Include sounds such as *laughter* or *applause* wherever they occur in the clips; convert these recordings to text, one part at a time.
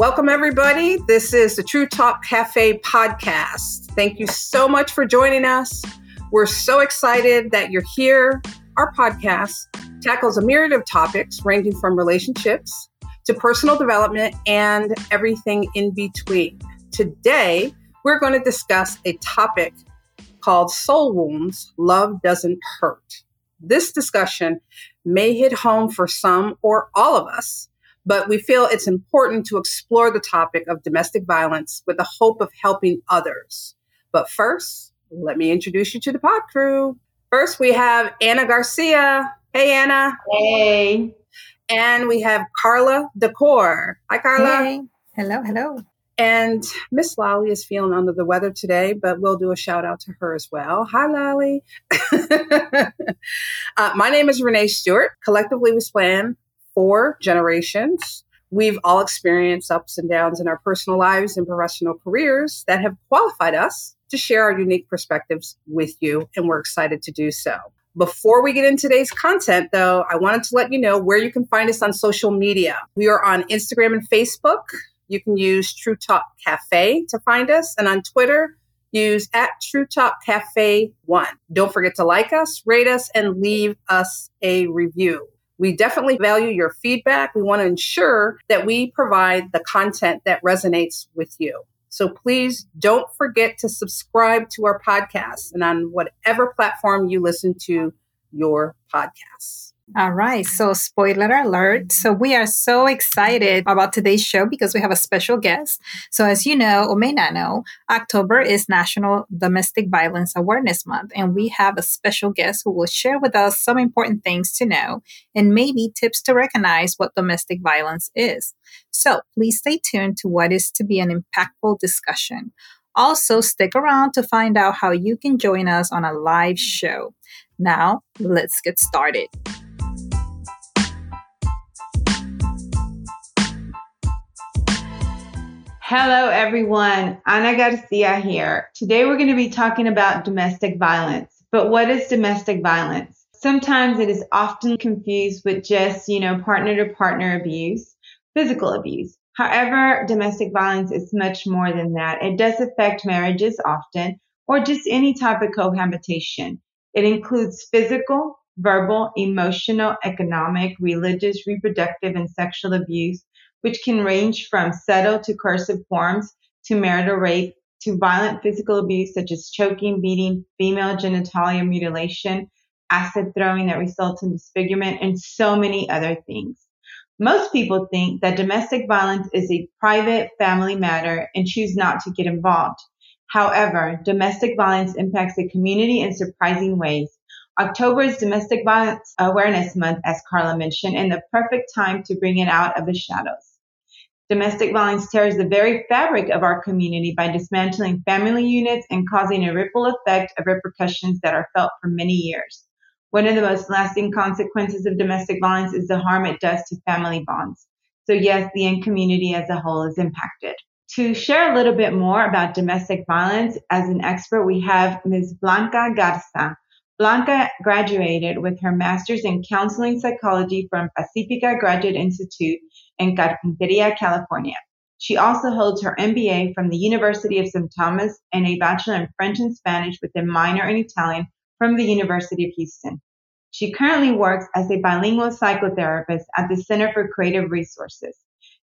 Welcome, everybody. This is the True Talk Cafe podcast. Thank you so much for joining us. We're so excited that you're here. Our podcast tackles a myriad of topics ranging from relationships to personal development and everything in between. Today, we're going to discuss a topic called Soul Wounds Love Doesn't Hurt. This discussion may hit home for some or all of us, but we feel it's important to explore the topic of domestic violence with the hope of helping others. But first, let me introduce you to the pod crew. First, we have Anna Garcia. Hey, Anna. Hey. And we have Carla Decor. Hi, Carla. Hey. Hello, hello. And Miss Lolly is feeling under the weather today, but we'll do a shout out to her as well. Hi, Lolly. *laughs* uh, my name is Renee Stewart. Collectively, we span four generations. We've all experienced ups and downs in our personal lives and professional careers that have qualified us to share our unique perspectives with you, and we're excited to do so. Before we get into today's content, though, I wanted to let you know where you can find us on social media. We are on Instagram and Facebook you can use True Talk Cafe to find us. And on Twitter, use at True Talk Cafe 1. Don't forget to like us, rate us, and leave us a review. We definitely value your feedback. We want to ensure that we provide the content that resonates with you. So please don't forget to subscribe to our podcast and on whatever platform you listen to your podcasts. All right. So, spoiler alert. So, we are so excited about today's show because we have a special guest. So, as you know, or may not know, October is National Domestic Violence Awareness Month. And we have a special guest who will share with us some important things to know and maybe tips to recognize what domestic violence is. So, please stay tuned to what is to be an impactful discussion. Also, stick around to find out how you can join us on a live show. Now, let's get started. Hello, everyone. Ana Garcia here. Today, we're going to be talking about domestic violence. But what is domestic violence? Sometimes it is often confused with just, you know, partner to partner abuse, physical abuse. However, domestic violence is much more than that. It does affect marriages often, or just any type of cohabitation. It includes physical, verbal, emotional, economic, religious, reproductive, and sexual abuse which can range from subtle to coercive forms to marital rape to violent physical abuse such as choking, beating, female genitalia mutilation, acid throwing that results in disfigurement, and so many other things. Most people think that domestic violence is a private family matter and choose not to get involved. However, domestic violence impacts the community in surprising ways. October is Domestic Violence Awareness Month, as Carla mentioned, and the perfect time to bring it out of the shadows. Domestic violence tears the very fabric of our community by dismantling family units and causing a ripple effect of repercussions that are felt for many years. One of the most lasting consequences of domestic violence is the harm it does to family bonds. So, yes, the end community as a whole is impacted. To share a little bit more about domestic violence, as an expert, we have Ms. Blanca Garza. Blanca graduated with her master's in counseling psychology from Pacifica Graduate Institute in Carpinteria, California. She also holds her MBA from the University of St. Thomas and a bachelor in French and Spanish with a minor in Italian from the University of Houston. She currently works as a bilingual psychotherapist at the Center for Creative Resources.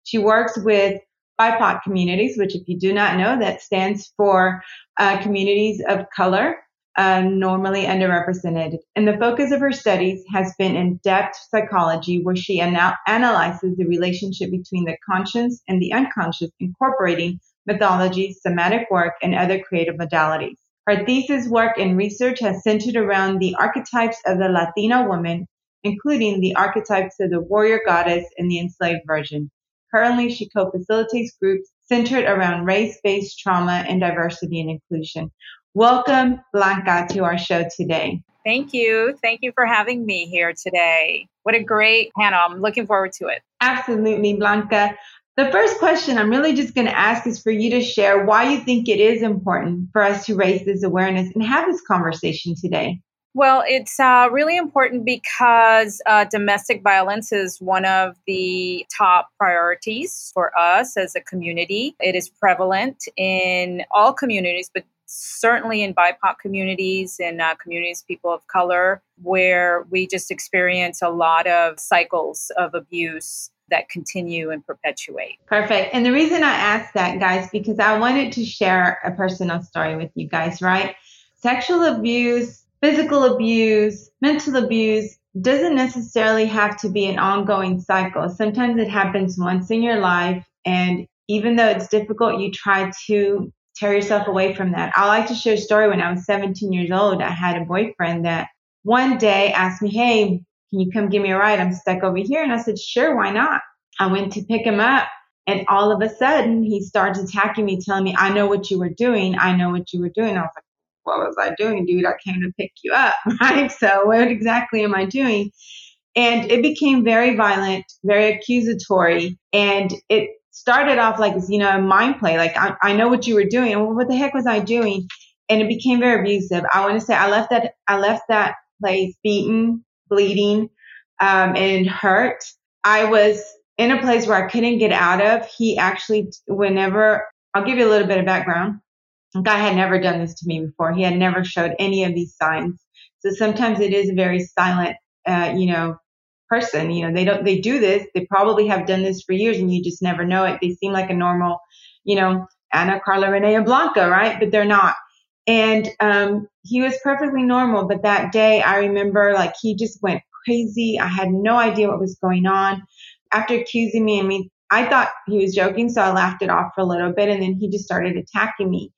She works with BIPOC communities, which, if you do not know, that stands for uh, communities of color uh, normally underrepresented. And the focus of her studies has been in depth psychology, where she ana- analyzes the relationship between the conscious and the unconscious, incorporating mythology, somatic work, and other creative modalities. Her thesis work and research has centered around the archetypes of the Latina woman, including the archetypes of the warrior goddess and the enslaved virgin. Currently, she co-facilitates groups centered around race-based trauma and diversity and inclusion. Welcome, Blanca, to our show today. Thank you. Thank you for having me here today. What a great panel. I'm looking forward to it. Absolutely, Blanca. The first question I'm really just going to ask is for you to share why you think it is important for us to raise this awareness and have this conversation today. Well, it's uh, really important because uh, domestic violence is one of the top priorities for us as a community. It is prevalent in all communities, but certainly in BIPOC communities and uh, communities people of color, where we just experience a lot of cycles of abuse that continue and perpetuate. Perfect. And the reason I asked that, guys, because I wanted to share a personal story with you guys, right? Sexual abuse physical abuse, mental abuse doesn't necessarily have to be an ongoing cycle. Sometimes it happens once in your life. And even though it's difficult, you try to tear yourself away from that. I like to share a story when I was 17 years old. I had a boyfriend that one day asked me, Hey, can you come give me a ride? I'm stuck over here. And I said, Sure, why not? I went to pick him up. And all of a sudden, he started attacking me, telling me, I know what you were doing. I know what you were doing. I was like, what was I doing, dude? I came to pick you up, *laughs* right? So what exactly am I doing? And it became very violent, very accusatory, and it started off like you know a mind play. Like I, I know what you were doing. Well, what the heck was I doing? And it became very abusive. I want to say I left that I left that place beaten, bleeding, um, and hurt. I was in a place where I couldn't get out of. He actually, whenever I'll give you a little bit of background guy had never done this to me before. He had never showed any of these signs. So sometimes it is very silent, uh, you know, person. You know, they don't, they do this. They probably have done this for years and you just never know it. They seem like a normal, you know, Anna Carla Renee and Blanca, right? But they're not. And, um, he was perfectly normal. But that day I remember like he just went crazy. I had no idea what was going on. After accusing me I mean, I thought he was joking, so I laughed it off for a little bit, and then he just started attacking me.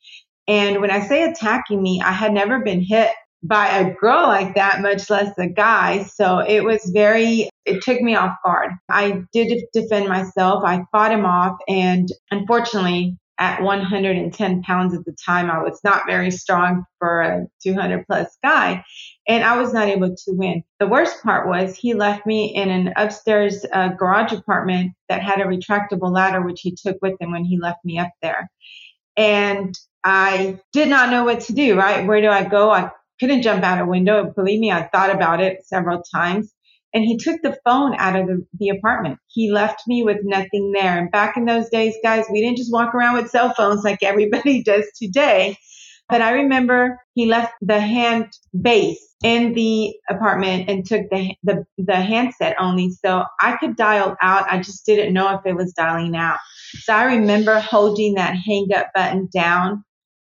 And when I say attacking me, I had never been hit by a girl like that, much less a guy. So it was very, it took me off guard. I did defend myself. I fought him off. And unfortunately, at 110 pounds at the time, I was not very strong for a 200 plus guy. And I was not able to win. The worst part was he left me in an upstairs uh, garage apartment that had a retractable ladder, which he took with him when he left me up there. And I did not know what to do, right? Where do I go? I couldn't jump out a window. Believe me, I thought about it several times. And he took the phone out of the, the apartment. He left me with nothing there. And back in those days, guys, we didn't just walk around with cell phones like everybody *laughs* does today. But I remember he left the hand base in the apartment and took the, the, the handset only. So I could dial out. I just didn't know if it was dialing out. So I remember holding that hang up button down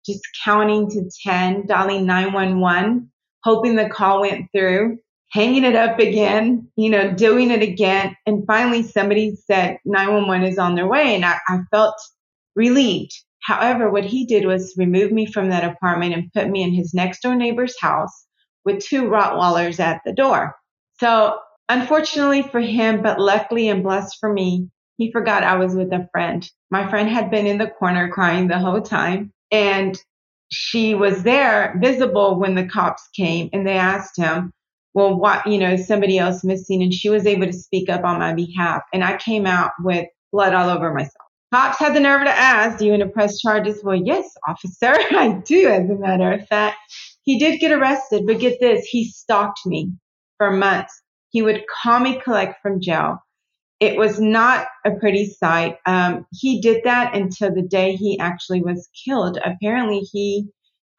just counting to 10, dialing 911, hoping the call went through, hanging it up again, you know, doing it again. And finally, somebody said 911 is on their way. And I, I felt relieved. However, what he did was remove me from that apartment and put me in his next door neighbor's house with two Rottweilers at the door. So unfortunately for him, but luckily and blessed for me, he forgot I was with a friend. My friend had been in the corner crying the whole time. And she was there visible when the cops came and they asked him, well, what, you know, somebody else missing? And she was able to speak up on my behalf. And I came out with blood all over myself. Cops had the nerve to ask, do you want to press charges? Well, yes, officer, *laughs* I do, as a matter of fact. He did get arrested, but get this, he stalked me for months. He would call me collect from jail it was not a pretty sight. Um, he did that until the day he actually was killed. Apparently, he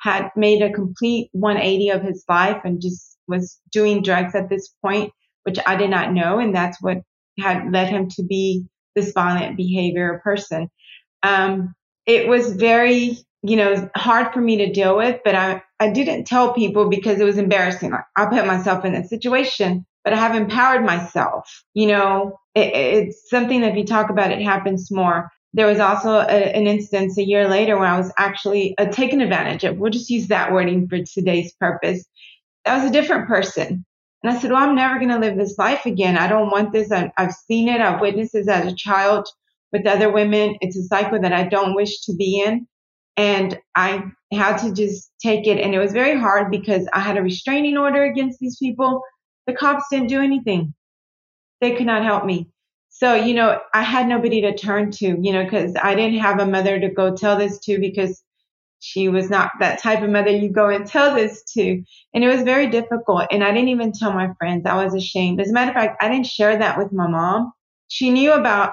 had made a complete 180 of his life and just was doing drugs at this point, which I did not know. And that's what had led him to be this violent behavior person. Um, it was very, you know, hard for me to deal with, but I, I didn't tell people because it was embarrassing. I put myself in that situation but I have empowered myself. You know, it, it's something that if you talk about it happens more. There was also a, an instance a year later where I was actually uh, taken advantage of. We'll just use that wording for today's purpose. That was a different person. And I said, well, I'm never going to live this life again. I don't want this. I, I've seen it. I've witnessed this as a child with other women. It's a cycle that I don't wish to be in. And I had to just take it. And it was very hard because I had a restraining order against these people. The cops didn't do anything. They could not help me. So, you know, I had nobody to turn to, you know, because I didn't have a mother to go tell this to because she was not that type of mother you go and tell this to. And it was very difficult. And I didn't even tell my friends. I was ashamed. As a matter of fact, I didn't share that with my mom. She knew about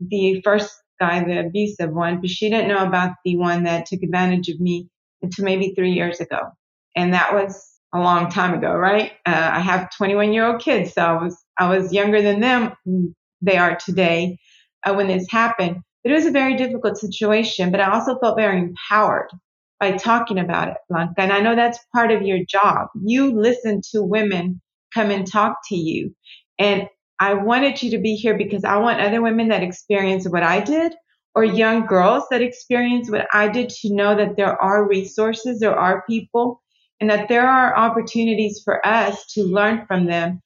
the first guy, the abusive one, but she didn't know about the one that took advantage of me until maybe three years ago. And that was a long time ago, right? Uh, I have 21 year old kids, so I was, I was younger than them. They are today uh, when this happened. It was a very difficult situation, but I also felt very empowered by talking about it, Blanca. And I know that's part of your job. You listen to women come and talk to you. And I wanted you to be here because I want other women that experience what I did or young girls that experience what I did to know that there are resources, there are people, and that there are opportunities for us to learn from them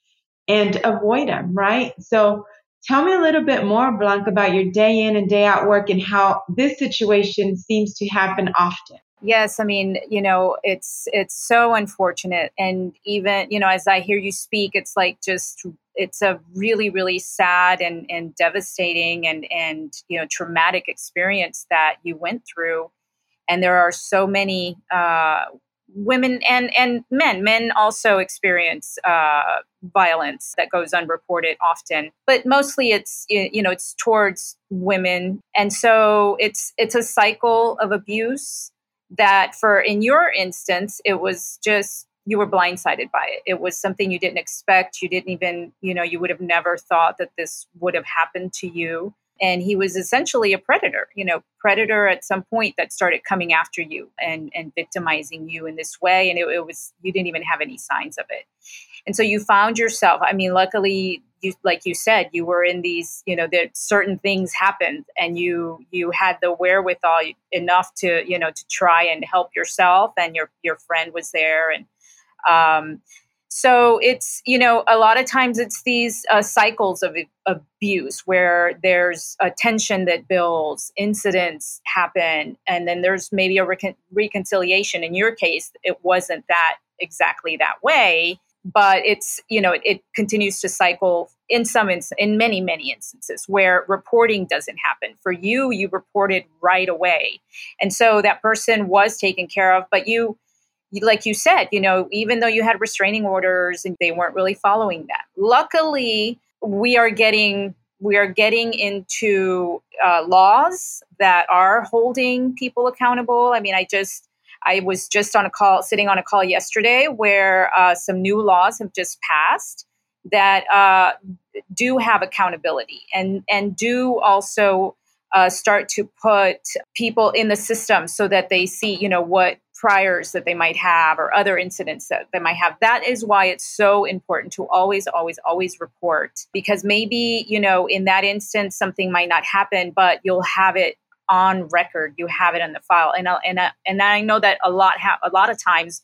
and avoid them, right? So tell me a little bit more, Blanca, about your day in and day out work and how this situation seems to happen often. Yes, I mean, you know, it's it's so unfortunate and even, you know, as I hear you speak, it's like just it's a really really sad and and devastating and and you know, traumatic experience that you went through. And there are so many uh women and and men. Men also experience uh, violence that goes unreported often but mostly it's you know it's towards women. And so it's it's a cycle of abuse that for in your instance it was just you were blindsided by it. It was something you didn't expect. You didn't even you know you would have never thought that this would have happened to you and he was essentially a predator you know predator at some point that started coming after you and and victimizing you in this way and it, it was you didn't even have any signs of it. And so you found yourself i mean luckily you like you said you were in these you know that certain things happened and you you had the wherewithal enough to you know to try and help yourself and your your friend was there and um so it's you know a lot of times it's these uh, cycles of abuse where there's a tension that builds incidents happen and then there's maybe a recon- reconciliation. In your case it wasn't that exactly that way but it's you know it, it continues to cycle in some ins- in many many instances where reporting doesn't happen. For you you reported right away. And so that person was taken care of but you like you said you know even though you had restraining orders and they weren't really following that. Luckily we are getting we are getting into uh, laws that are holding people accountable. I mean i just I was just on a call, sitting on a call yesterday where uh, some new laws have just passed that uh, do have accountability and and do also uh, start to put people in the system so that they see, you know, what priors that they might have or other incidents that they might have. That is why it's so important to always, always, always report because maybe, you know, in that instance, something might not happen, but you'll have it on record. You have it in the file, and uh, and uh, and I know that a lot ha- a lot of times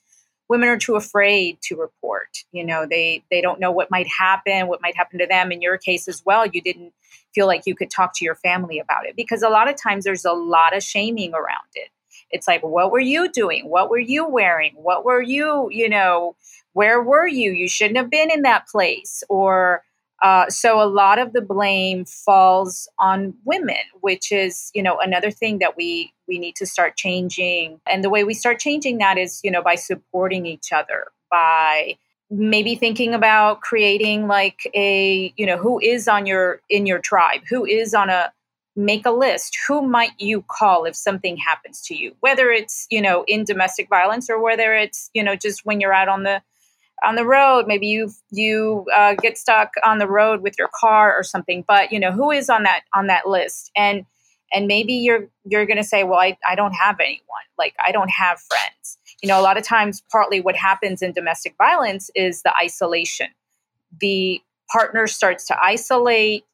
women are too afraid to report. You know, they they don't know what might happen, what might happen to them. In your case as well, you didn't feel like you could talk to your family about it because a lot of times there's a lot of shaming around it. It's like, what were you doing? What were you wearing? What were you, you know, where were you? You shouldn't have been in that place. Or uh, so a lot of the blame falls on women, which is you know another thing that we we need to start changing. And the way we start changing that is you know by supporting each other, by maybe thinking about creating like a you know who is on your in your tribe, who is on a make a list. Who might you call if something happens to you? Whether it's you know in domestic violence or whether it's you know just when you're out on the on the road maybe you you uh, get stuck on the road with your car or something but you know who is on that on that list? And and maybe you're you're going to say well I, I don't have anyone. Like i don't have friends. You know a lot of times partly what happens in domestic violence is the isolation. The partner starts to isolate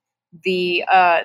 the uh,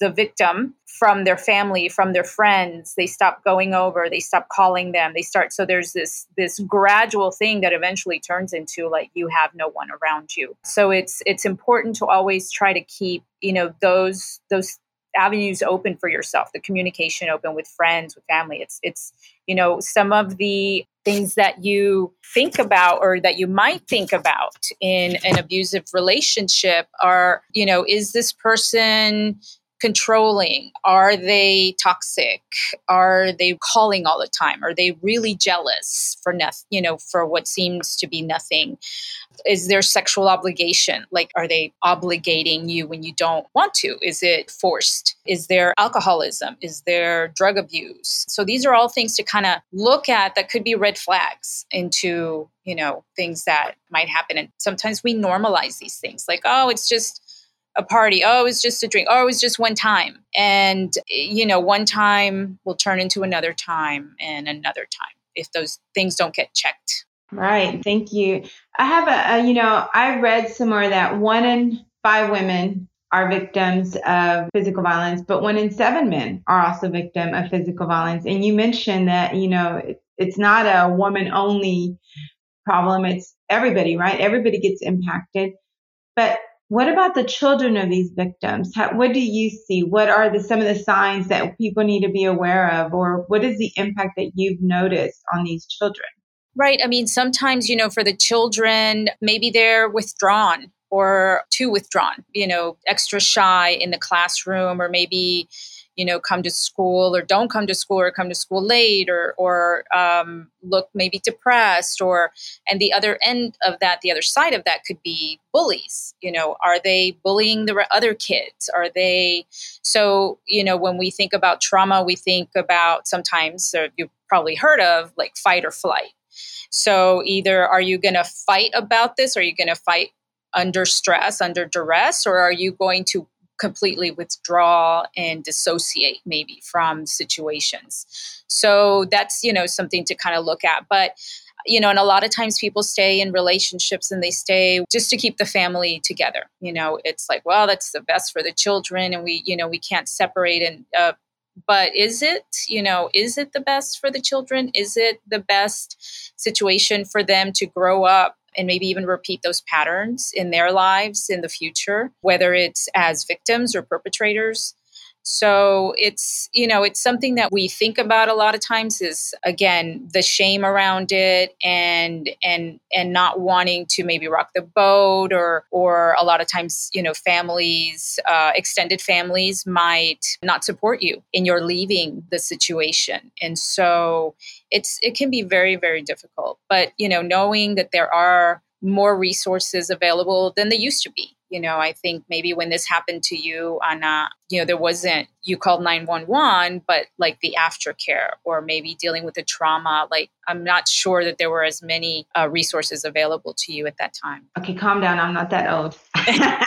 the victim from their family from their friends. They stop going over they stop calling them they start so there's this this gradual thing that eventually turns into like you have no one around you. So it's it's important to always try to keep you know those those avenues open for yourself the communication open with friends with family. It's it's you know some of the things that you think about or that you might think about in an abusive relationship are you know is this person controlling? Are they toxic? Are they calling all the time? Are they really jealous for nothing, you know, for what seems to be nothing? Is there sexual obligation? Like, are they obligating you when you don't want to? Is it forced? Is there alcoholism? Is there drug abuse? So these are all things to kind of look at that could be red flags into, you know, things that might happen. And sometimes we normalize these things like, oh, it's just, a party. Oh, it was just a drink. Oh, it was just one time. And, you know, one time will turn into another time and another time if those things don't get checked. Right. Thank you. I have a, a you know, I read somewhere that one in five women are victims of physical violence, but one in seven men are also victim of physical violence. And you mentioned that, you know, it, it's not a woman only problem. It's everybody, right? Everybody gets impacted. But what about the children of these victims? How, what do you see? What are the, some of the signs that people need to be aware of, or what is the impact that you've noticed on these children? Right. I mean, sometimes, you know, for the children, maybe they're withdrawn or too withdrawn, you know, extra shy in the classroom, or maybe you know come to school or don't come to school or come to school late or or um, look maybe depressed or and the other end of that the other side of that could be bullies you know are they bullying the other kids? Are they so you know when we think about trauma we think about sometimes or you've probably heard of like fight or flight. So either are you going to fight about this? Are you going to fight under stress under duress? Or are you going to completely withdraw and dissociate maybe from situations. So that's, you know, something to kind of look at. But you know, and a lot of times people stay in relationships and they stay just to keep the family together. You know, it's like, well, that's the best for the children, and we, you know, we can't separate. And uh, but is it, you know, is it the best for the children? Is it the best situation for them to grow up and maybe even repeat those patterns in their lives in the future, whether it's as victims or perpetrators. So it's, you know, it's something that we think about a lot of times is again the shame around it and and and not wanting to maybe rock the boat or or a lot of times, you know, families, uh, extended families might not support you in your leaving the situation. And so it's it can be very, very difficult. But, you know, knowing that there are more resources available than they used to be you know i think maybe when this happened to you on anna you know there wasn't you called 911 but like the aftercare or maybe dealing with the trauma like i'm not sure that there were as many uh, resources available to you at that time. Okay calm down. I'm not that old. *laughs*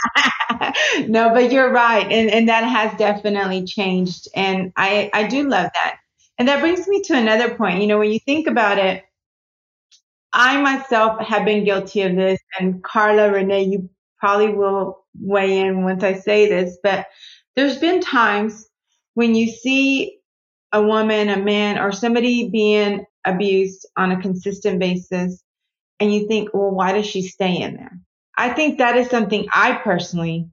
No but you're right and, and that has definitely changed and i i do love that. And that brings me to another point. You know when you think about it I myself have been guilty of this, and Carla, Renee, you probably will weigh in once I say this, but there's been times when you see a woman, a man, or somebody being abused on a consistent basis, and you think, well, why does she stay in there? I think that is something I personally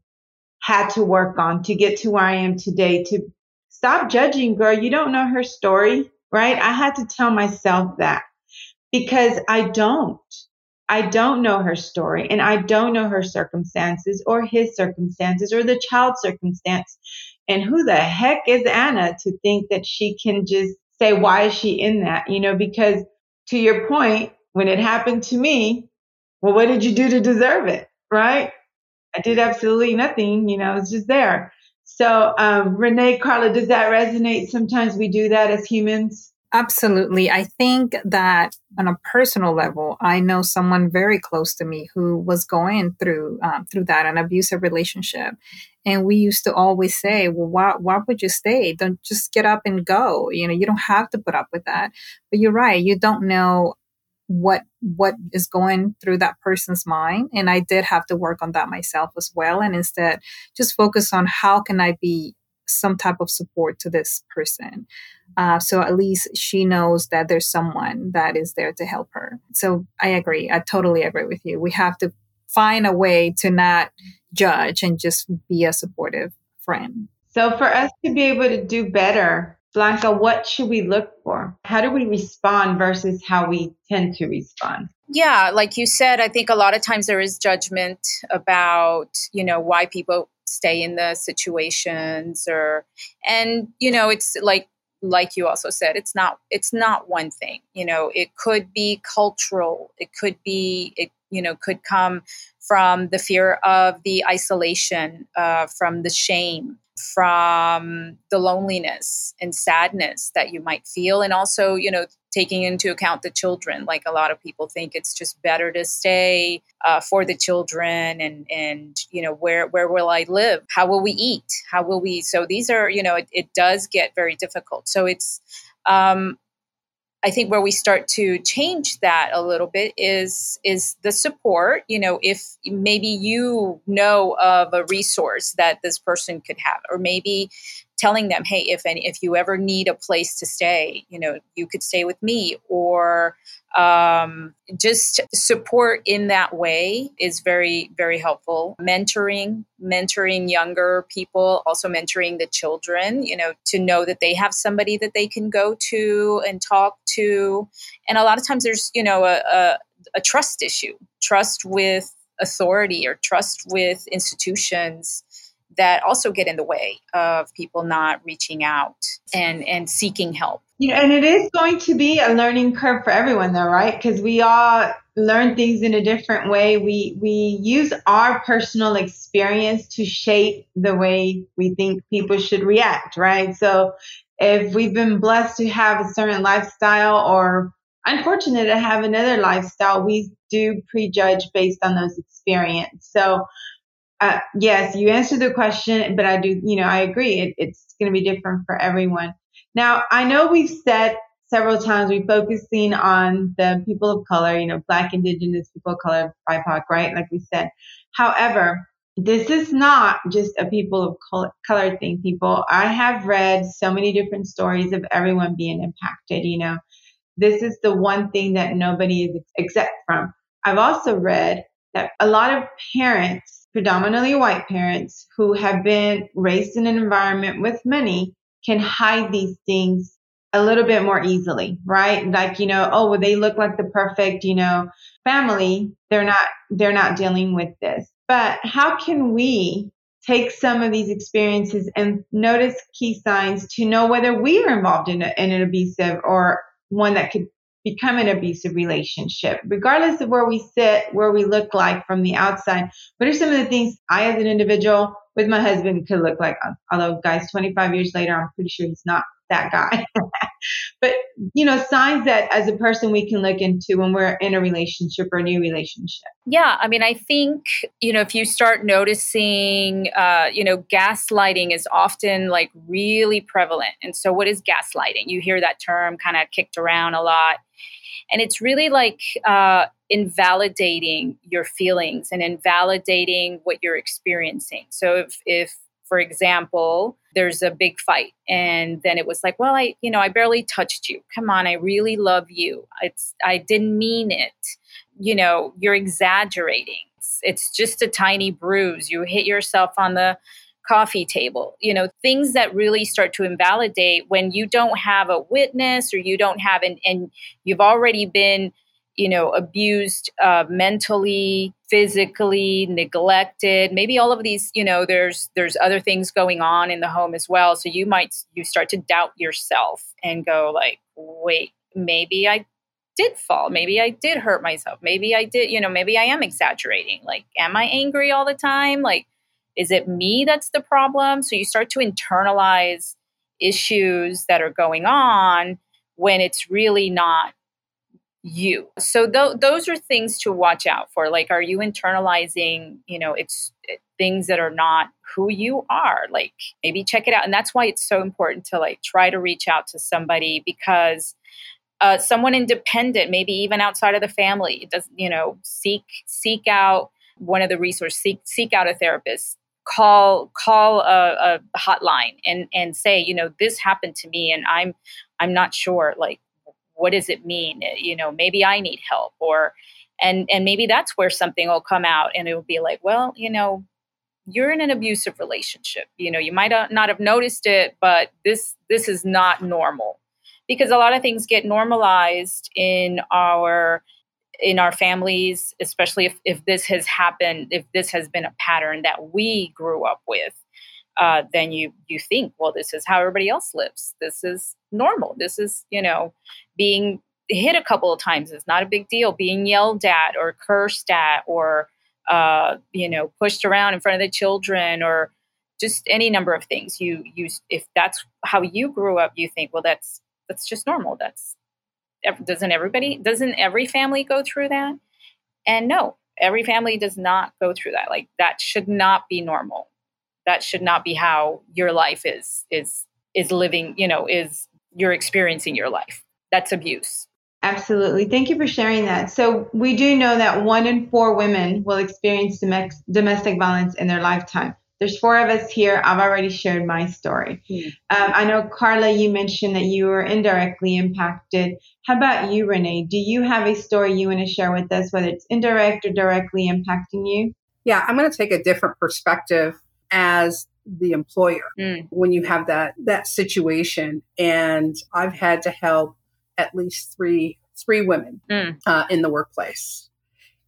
had to work on to get to where I am today to stop judging, girl. You don't know her story, right? I had to tell myself that because I don't. I don't know her story and I don't know her circumstances or his circumstances or the child's circumstance. And who the heck is Anna to think that she can just say, why is she in that? You know, because to your point, when it happened to me, well, what did you do to deserve it? Right? I did absolutely nothing. You know, it's just there. So, um, Renee, Carla, does that resonate? Sometimes we do that as humans. Absolutely. I think that on a personal level, I know someone very close to me who was going through um, through that an abusive relationship, and we used to always say, "Well, why why would you stay? Don't just get up and go. You know, you don't have to put up with that." But you're right. You don't know what what is going through that person's mind and i did have to work on that myself as well and instead just focus on how can i be some type of support to this person uh, so at least she knows that there's someone that is there to help her. So I agree. I totally agree with you. We have to find a way to not judge and just be a supportive friend. So for us to be able to do better, Blanca, what should we look for? How do we respond versus how we tend to respond? Yeah, like you said, I think a lot of times there is judgment about, you know, why people stay in the situations or and you know it's like like you also said it's not it's not one thing you know it could be cultural it could be it you know could come from the fear of the isolation uh, from the shame from the loneliness and sadness that you might feel. And also you know taking into account the children like a lot of people think it's just better to stay uh, for the children and and you know where where will i live how will we eat how will we so these are you know it, it does get very difficult so it's um, I think where we start to change that a little bit is is the support. You know, if maybe you know of a resource that this person could have, or maybe telling them, hey, if any, if you ever need a place to stay, you know, you could stay with me, or um, just support in that way is very very helpful. Mentoring, mentoring younger people, also mentoring the children. You know, to know that they have somebody that they can go to and talk to, and a lot of times there's you know a, a, a trust issue, trust with authority or trust with institutions that also get in the way of people not reaching out and and seeking help. Yeah, and it is going to be a learning curve for everyone though, right? Because we all learn things in a different way. We we use our personal experience to shape the way we think people should react, right? So if we've been blessed to have a certain lifestyle or unfortunate to have another lifestyle, we do prejudge based on those experiences. So uh, yes, you answered the question, but I do, you know, I agree. It, it's going to be different for everyone. Now, I know we've said several times we're focusing on the people of color, you know, Black, Indigenous people of color, BIPOC, right? Like we said. However, this is not just a people of color, color thing, people. I have read so many different stories of everyone being impacted, you know. This is the one thing that nobody is exempt from. I've also read that a lot of parents predominantly white parents who have been raised in an environment with money can hide these things a little bit more easily, right? Like, you know, oh, well, they look like the perfect, you know, family. They're not, they're not dealing with this. But how can we take some of these experiences and notice key signs to know whether we are involved in, a, in an abusive or one that could become an abusive relationship, regardless of where we sit, where we look like from the outside. What are some of the things I, as an individual with my husband, could look like? Although, guys, 25 years later, I'm pretty sure he's not that guy. *laughs* but, you know, signs that as a person we can look into when we're in a relationship or a new relationship. Yeah. I mean, I think, you know, if you start noticing, uh, you know, gaslighting is often like really prevalent. And so, what is gaslighting? You hear that term kind of kicked around a lot. And it's really like uh, invalidating your feelings and invalidating what you're experiencing. So if, if for example, there's a big fight and then it was like, well, I, you know, I barely touched you. Come on, I really love you. It's I didn't mean it. You know, you're exaggerating. It's, it's just a tiny bruise. You hit yourself on the coffee table, you know, things that really start to invalidate when you don't have a witness or you don't have an, and you've already been, you know, abused uh, mentally, physically, neglected. Maybe all of these, you know, there's there's other things going on in the home as well. So you might you start to doubt yourself and go like, wait, maybe I did fall. Maybe I did hurt myself. Maybe I did, you know, maybe I am exaggerating. Like, am I angry all the time? Like, is it me that's the problem? So you start to internalize issues that are going on when it's really not you. So th- those are things to watch out for. Like, are you internalizing, you know, it's it, things that are not who you are? Like, maybe check it out. And that's why it's so important to like try to reach out to somebody because uh, someone independent, maybe even outside of the family, does you know seek seek out one of the resources, seek seek out a therapist, call call a, a hotline and and say you know this happened to me and i'm i'm not sure like what does it mean? Eh, you know maybe i need help or and and maybe that's where something will come out and it will be like well you know you're in an abusive relationship. You know you might not have noticed it but this this is not normal. Because a lot of things get normalized in our in our families, especially if, if this has happened, if this has been a pattern that we grew up with, uh, then you you think, well, this is how everybody else lives. This is normal. This is you know being hit a couple of times is not a big deal. Being yelled at or cursed at or uh, you know pushed around in front of the children or just any number of things. You use if that's how you grew up, you think, well, that's that's just normal. That's doesn't everybody doesn't every family go through that? And no, every family does not go through that. Like that should not be normal. That should not be how your life is is is living, you know, is you're experiencing your life. That's abuse. Absolutely. Thank you for sharing that. So, we do know that one in four women will experience domestic violence in their lifetime. There's four of us here. I've already shared my story. Mm. Um, I know, Carla, you mentioned that you were indirectly impacted. How about you, Renee? Do you have a story you want to share with us, whether it's indirect or directly impacting you? Yeah, I'm going to take a different perspective as the employer mm. when you have that that situation and i've had to help at least three three women mm. uh, in the workplace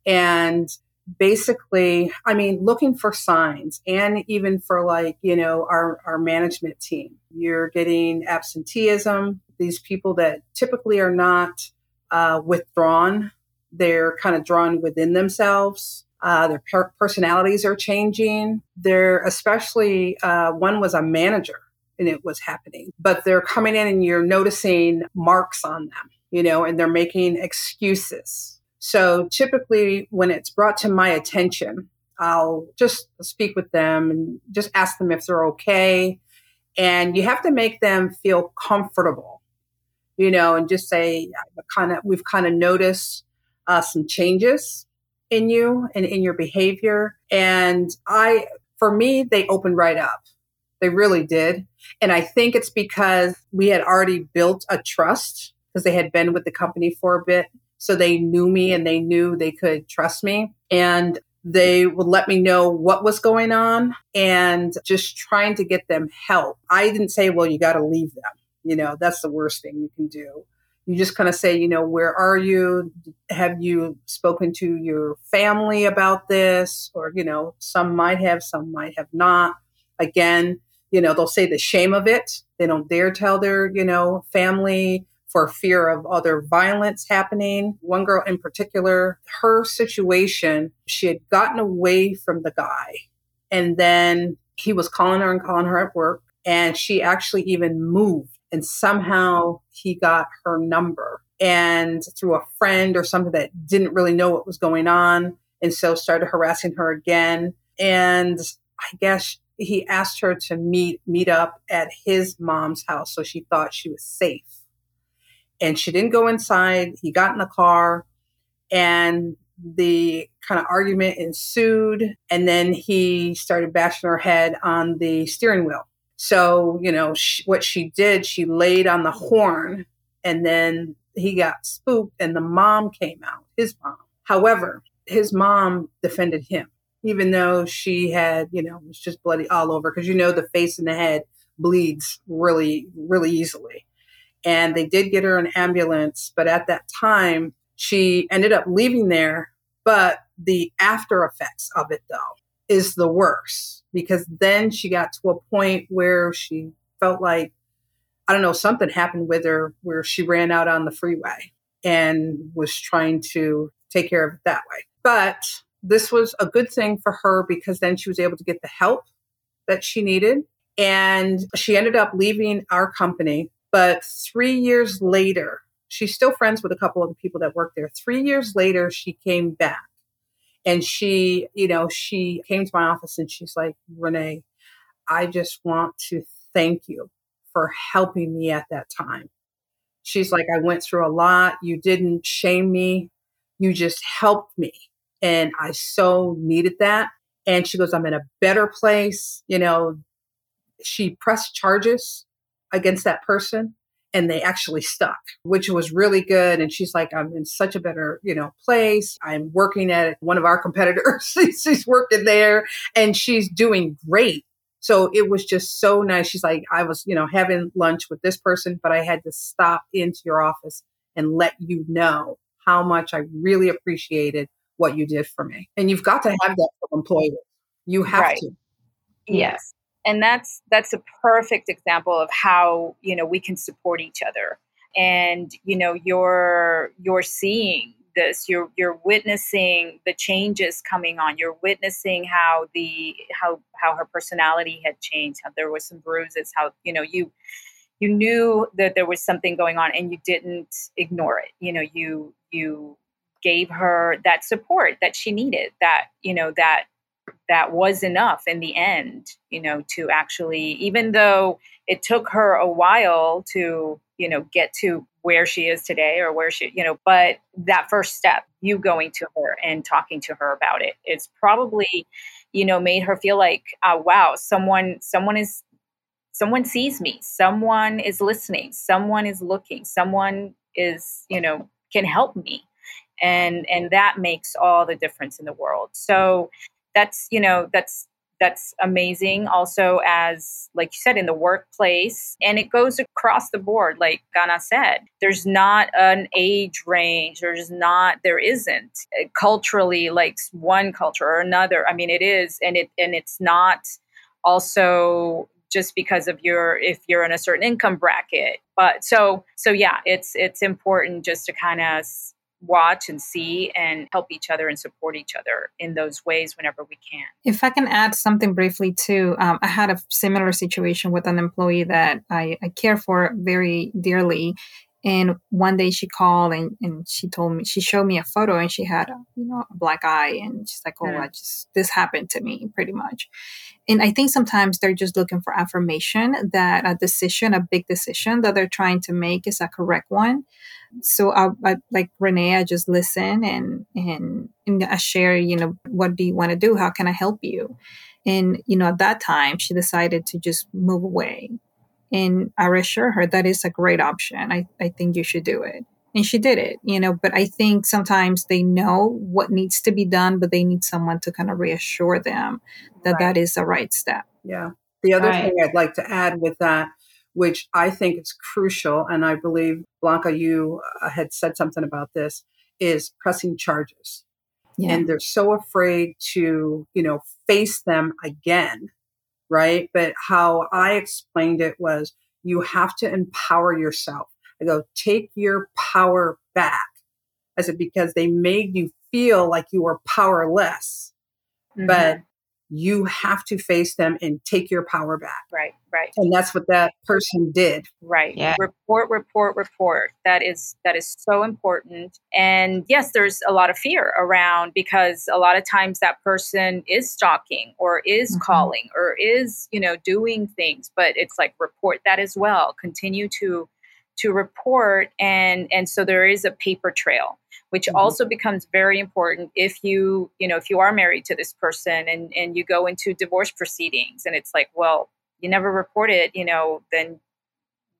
and basically, I mean, looking for signs and even for like, you know, our, our management team. You're getting absenteeism, these people that typically are not uh, withdrawn, they're kind of drawn within themselves. Uh, their per- personalities are changing. They're especially, uh, one was a manager and it was happening, but they're coming in and you're noticing marks on them, you know, and they're making excuses so typically, when it's brought to my attention, I'll just speak with them and just ask them if they're okay. And you have to make them feel comfortable, you know, and just say, kind of, we've kind of noticed uh, some changes in you and in your behavior. And I, for me, they opened right up. They really did. And I think it's because we had already built a trust because they had been with the company for a bit. So they knew me and they knew they could trust me. And they would let me know what was going on and just trying to get them help. I didn't say, well, you got to leave them. You know, that's the worst thing you can do. You just kind of say, you know, where are you? Have you spoken to your family about this? Or, you know, some might have, some might have not. Again, you know, they'll say the shame of it. They don't dare tell their, you know, family for fear of other violence happening. One girl in particular, her situation, she had gotten away from the guy and then he was calling her and calling her at work and she actually even moved and somehow he got her number. And through a friend or something that didn't really know what was going on and so started harassing her again. And i guess he asked her to meet meet up at his mom's house so she thought she was safe and she didn't go inside. He got in the car and the kind of argument ensued. And then he started bashing her head on the steering wheel. So, you know, she, what she did, she laid on the horn and then he got spooked and the mom came out, his mom. However, his mom defended him, even though she had, you know, was just bloody all over because you know the face and the head bleeds really, really easily and they did get her an ambulance. But at that time, she ended up leaving there. But the after effects of it, though, is the worst because then she got to a point where she felt like, I don't know, something happened with her where she ran out on the freeway and was trying to take care of it that way. But this was a good thing for her because then she was able to get the help that she needed. And she ended up leaving our company but three years later, she's still friends with a couple of the people that work there. Three years later, she came back and she, you know, she came to my office and she's like, Renee, I just want to thank you for helping me at that time. She's like, I went through a lot. You didn't shame me. You just helped me. And I so needed that. And she goes, I'm in a better place. You know, she pressed charges against that person and they actually stuck, which was really good. And she's like, I'm in such a better, you know, place. I'm working at one of our competitors. *laughs* she's working there and she's doing great. So it was just so nice. She's like, I was, you know, having lunch with this person, but I had to stop into your office and let you know how much I really appreciated what you did for me. And you've got to have that for employers. You have right. to. Yes. And that's that's a perfect example of how, you know, we can support each other. And, you know, you're you're seeing this you're you're witnessing the changes coming on you're witnessing how the how how her personality had changed how there was some bruises how you know you you knew that there was something going on and you didn't ignore it you know you you gave her that support that she needed that you know that that was enough in the end you know to actually even though it took her a while to you know get to where she is today or where she you know but that first step you going to her and talking to her about it it's probably you know made her feel like uh, wow someone someone is someone sees me someone is listening someone is looking someone is you know can help me. And and that makes all the difference in the world. So that's you know that's that's amazing also as like you said in the workplace. And it goes across the board like ghana said. There's not an age range. There's not there isn't. Uh, culturally like one culture or another. I mean it is and it and it's not also just because of your if you're in a certain income bracket. But so so yeah it's it's important just to kind of watch and see and help each other and support each other in those ways whenever we can. If I can add something briefly too, um, I had a similar situation with an employee that I, I care for very dearly. And one day she called and, and she told me, she showed me a photo and she had, a, you know, a black eye. And she's like, oh, mm. I just, this happened to me pretty much. And I think sometimes they're just looking for affirmation that a decision, a big decision that they're trying to make is a correct one so I, I, like renee i just listen and and and i share you know what do you want to do how can i help you and you know at that time she decided to just move away and i reassure her that is a great option i, I think you should do it and she did it you know but i think sometimes they know what needs to be done but they need someone to kind of reassure them that right. that is the right step yeah the other right. thing i'd like to add with that which I think is crucial. And I believe, Blanca, you uh, had said something about this, is pressing charges. Yeah. And they're so afraid to, you know, face them again. Right. But how I explained it was you have to empower yourself. I go, take your power back. I said, because they made you feel like you were powerless. Mm-hmm. But you have to face them and take your power back. Right, right. And that's what that person did. Right. Yeah. Report, report, report. That is that is so important. And yes, there's a lot of fear around because a lot of times that person is stalking or is mm-hmm. calling or is, you know, doing things, but it's like report that as well. Continue to to report and and so there is a paper trail which mm-hmm. also becomes very important if you you know if you are married to this person and and you go into divorce proceedings and it's like well you never reported you know then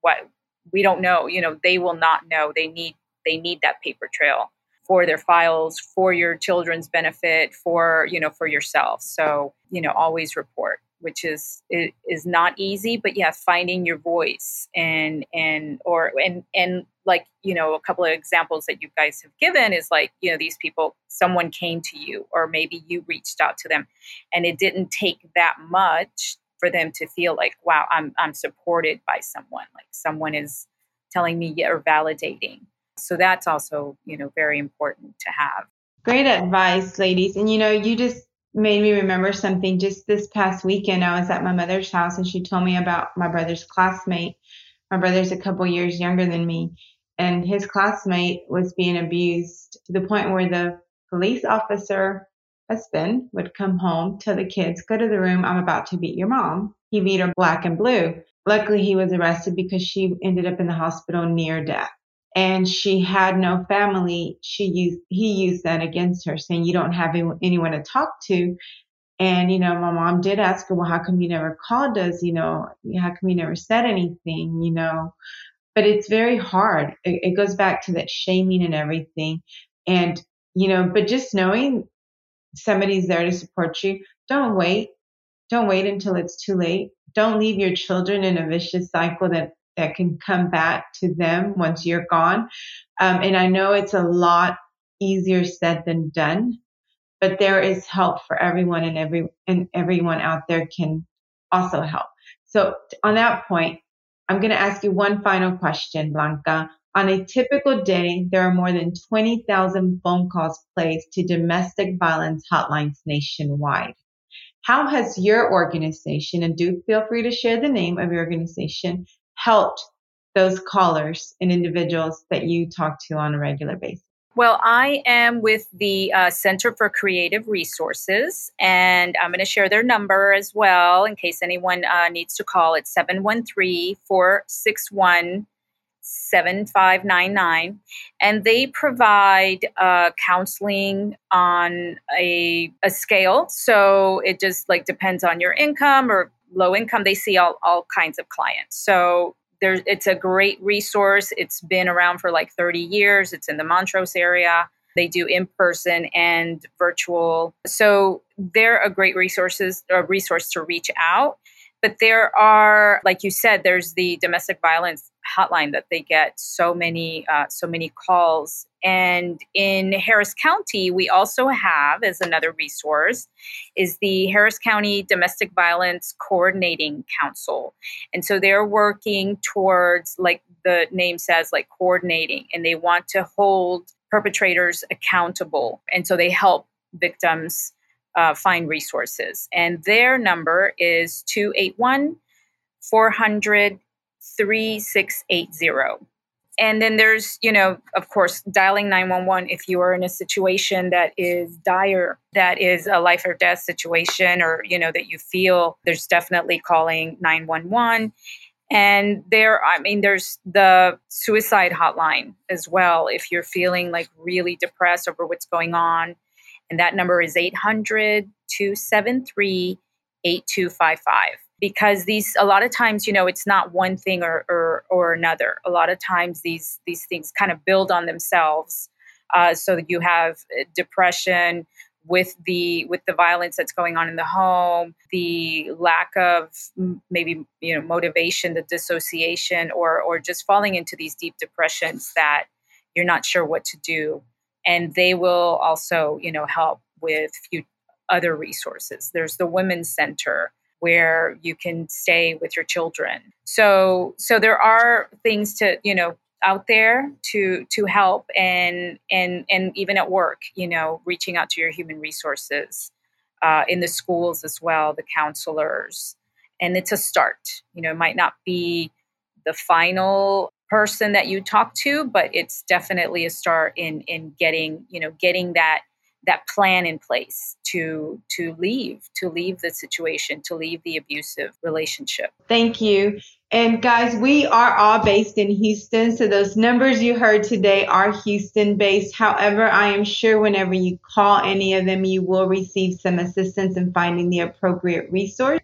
what we don't know you know they will not know. They need they need that paper trail for their files for your children's benefit for you know for yourself. So you know always report which is is not easy but yeah finding your voice and and or and and like you know a couple of examples that you guys have given is like you know these people someone came to you or maybe you reached out to them and it didn't take that much for them to feel like wow i'm i'm supported by someone like someone is telling me or validating. So that's also you know very important to have. Great advice ladies. And you know you just made me remember something just this past weekend. I was at my mother's house and she told me about my brother's classmate. My brother's a couple years younger than me and his classmate was being abused to the point where the police officer husband would come home tell the kids go to the room. I'm about to beat your mom. He beat her black and blue. Luckily he was arrested because she ended up in the hospital near death and she had no family she used he used that against her saying you don't have anyone to talk to and you know my mom did ask her well how come you never called us you know how come you never said anything you know but it's very hard. It, it goes back to that shaming and everything. And, you know, but just knowing somebody's there to support you, don't wait. Don't wait until it's too late. Don't leave your children in a vicious cycle that that can come back to them once you're gone. Um, and I know it's a lot easier said than done, but there is help for everyone and every and everyone out there can also help. So on that point, I'm going to ask you one final question, Blanca. On a typical day, there are more than 20,000 phone calls placed to domestic violence hotlines nationwide. How has your organization, and do feel free to share the name of your organization, helped those callers and individuals that you talk to on a regular basis? Well, I am with the uh, Center for Creative Resources, and I'm going to share their number as well in case anyone uh, needs to call. It's 713 461 7599 and they provide uh, counseling on a, a scale so it just like depends on your income or low income they see all, all kinds of clients. So there's it's a great resource. It's been around for like 30 years. It's in the montrose area. They do in person and virtual. So they're a great resources a resource to reach out but there are, like you said, there's the domestic violence hotline that they get so many, uh, so many calls. And in Harris County, we also have as another resource is the Harris County Domestic Violence Coordinating Council. And so they're working towards, like the name says, like coordinating, and they want to hold perpetrators accountable. And so they help victims uh, find resources. And their number is 281 400 3680. And then there's, you know, of course, dialing 911 if you are in a situation that is dire, that is a life or death situation, or, you know, that you feel there's definitely calling 911. And there, I mean, there's the suicide hotline as well. If you're feeling like really depressed over what's going on, and that number is 800 273 8255. Because these, a lot of times, you know, it's not one thing or, or, or another. A lot of times, these, these things kind of build on themselves. Uh, so you have uh, depression with the with the violence that's going on in the home the lack of maybe you know motivation the dissociation or or just falling into these deep depressions that you're not sure what to do and they will also you know help with few other resources. There's the women's center where you can stay with your children. So so there are things to you know out there to to help and and and even at work you know reaching out to your human resources uh, in the schools as well the counselors. And it's a start. You know it might not be the final person that you talk to but it's definitely a start in in getting you know getting that that plan in place to to leave to leave the situation to leave the abusive relationship. Thank you. And guys we are all based in houston so those numbers you heard today are houston based. However i am sure whenever you call any of them you will receive some assistance in finding the appropriate resource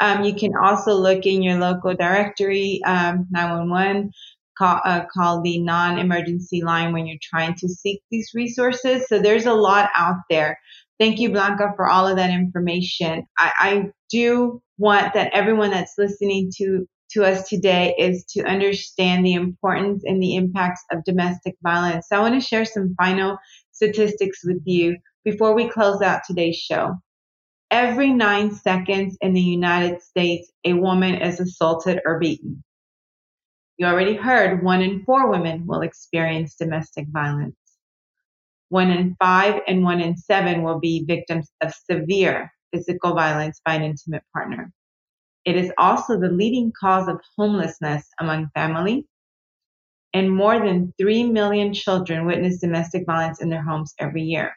um, you can also look in your local directory, um, 911, call, uh, call the non emergency line when you're trying to seek these resources. So there's a lot out there. Thank you, Blanca, for all of that information. I, I do want that everyone that's listening to to us today is to understand the importance and the impacts of domestic violence. So I want to share some final statistics with you before we close out today's show. Every nine seconds in the United States, a woman is assaulted or beaten. You already heard one in four women will experience domestic violence. One in five and one in seven will be victims of severe physical violence by an intimate partner. It is also the leading cause of homelessness among family, and more than 3 million children witness domestic violence in their homes every year.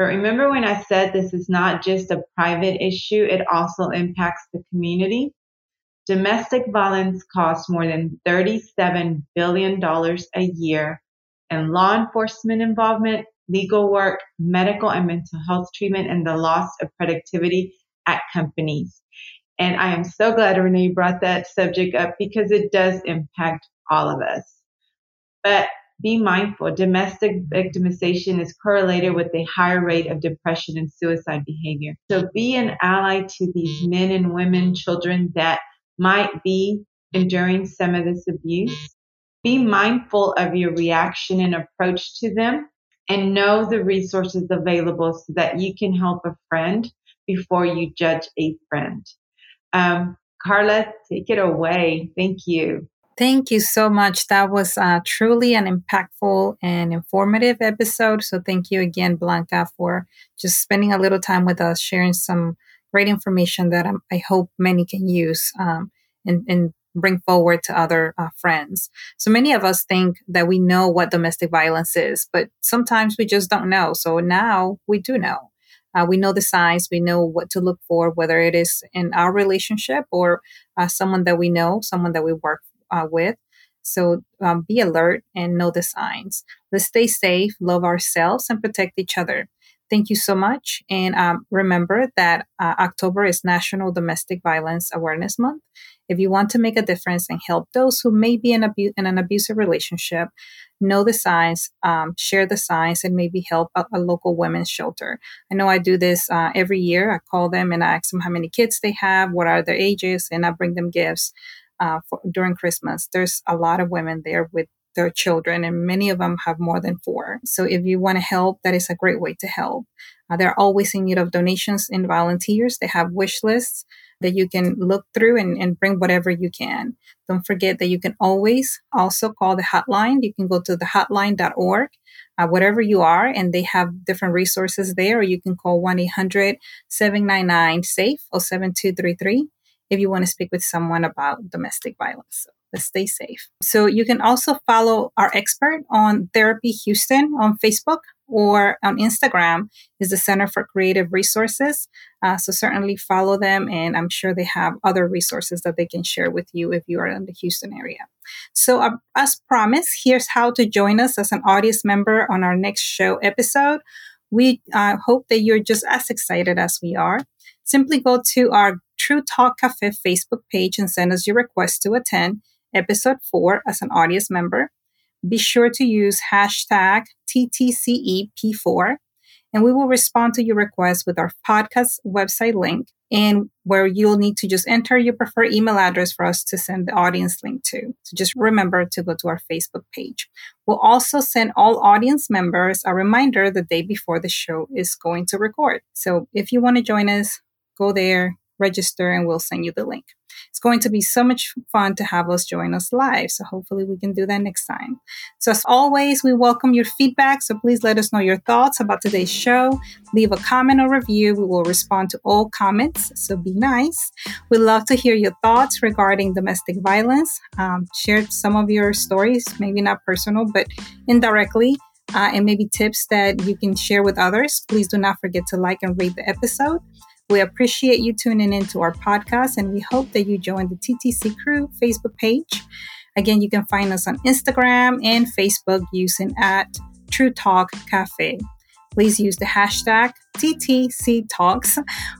But remember when I said this is not just a private issue, it also impacts the community? Domestic violence costs more than $37 billion a year and law enforcement involvement, legal work, medical and mental health treatment, and the loss of productivity at companies. And I am so glad Renee brought that subject up because it does impact all of us. But be mindful, domestic victimization is correlated with a higher rate of depression and suicide behavior. So be an ally to these men and women, children that might be enduring some of this abuse. Be mindful of your reaction and approach to them and know the resources available so that you can help a friend before you judge a friend. Um, Carla, take it away. Thank you. Thank you so much. That was uh, truly an impactful and informative episode. So, thank you again, Blanca, for just spending a little time with us, sharing some great information that i hope many can use um, and, and, bring forward to other uh, friends. So, many of us think that we know what domestic violence is, but sometimes we just don't know. So, now we do know. Uh, we know the signs, we know what to look for, whether it is in our relationship or uh, someone that we know, someone that we work uh, with. So um, be alert and know the signs. Let's stay safe, love ourselves, and protect each other. Thank you so much. And um, remember that uh, October is National Domestic Violence Awareness Month. If you want to make a difference and help those who may be in, abu- in an abusive relationship, know the signs, um, share the signs, and maybe help a, a, local women's shelter. I know I do this uh, every year. I call them and I ask them how many kids they have, what are their ages, and I bring them gifts uh, for, during Christmas. There's a lot of women there with their children, and many of them have more than four. So if you want to help, that is a great way to help. Uh, they're always in need of donations and volunteers. They have wish lists that you can look through and, and bring whatever you can. Don't forget that you can always also call the hotline. You can go to the hotline.org, uh, whatever you are, and they have different resources there, or you can call 1 800 799 SAFE or 7233 if you want to speak with someone about domestic violence. Let's stay safe. So you can also follow our expert on Therapy Houston on Facebook or on Instagram is the Center for Creative Resources. Uh, so certainly follow them, and I'm sure they have other resources that they can share with you if you are in the Houston area. So, uh, as promised, here's how to join us as an audience member on our next show episode. We uh, hope that you're just as excited as we are. Simply go to our True Talk Cafe Facebook page and send us your request to attend episode four as an audience member. Be sure to use hashtag TTCEP4 and we will respond to your request with our podcast website link and where you'll need to just enter your preferred email address for us to send the audience link to. So just remember to go to our Facebook page. We'll also send all audience members a reminder the day before the show is going to record. So if you want to join us, go there, register, and we'll send you the link. It's going to be so much fun to have us join us live. So hopefully we can do that next time. So as always, we welcome your feedback. So please let us know your thoughts about today's show. Leave a comment or review. We will respond to all comments. So be nice. We love to hear your thoughts regarding domestic violence. Um, share some of your stories, maybe not personal, but indirectly. Uh, and maybe tips that you can share with others. Please do not forget to like and rate the episode. We appreciate you tuning into our podcast and we hope that you join the TTC Crew Facebook page. Again, you can find us on Instagram and Facebook using at True Talk Cafe. Please use the hashtag TTC Talks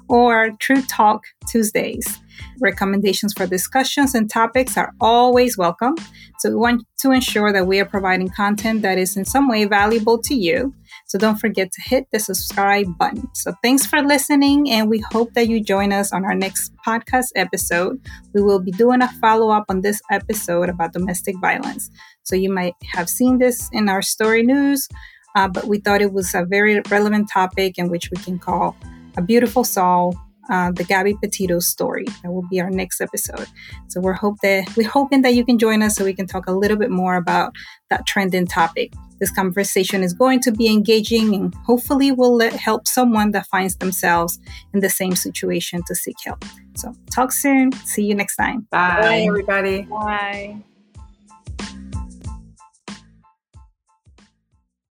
or True Talk Tuesdays. Recommendations for discussions and topics are always welcome. So we want to ensure that we are providing content that is in some way valuable to you. So don't forget to hit the subscribe button. So thanks for listening, and we hope that you join us on our next podcast episode. We will be doing a follow up on this episode about domestic violence. So you might have seen this in our story news, uh, but we thought it was a very relevant topic in which we can call a beautiful soul uh, the Gabby Petito story. That will be our next episode. So we're hope that we're hoping that you can join us so we can talk a little bit more about that trending topic. This conversation is going to be engaging and hopefully will let, help someone that finds themselves in the same situation to seek help. So talk soon. See you next time. Bye, Bye everybody. Bye.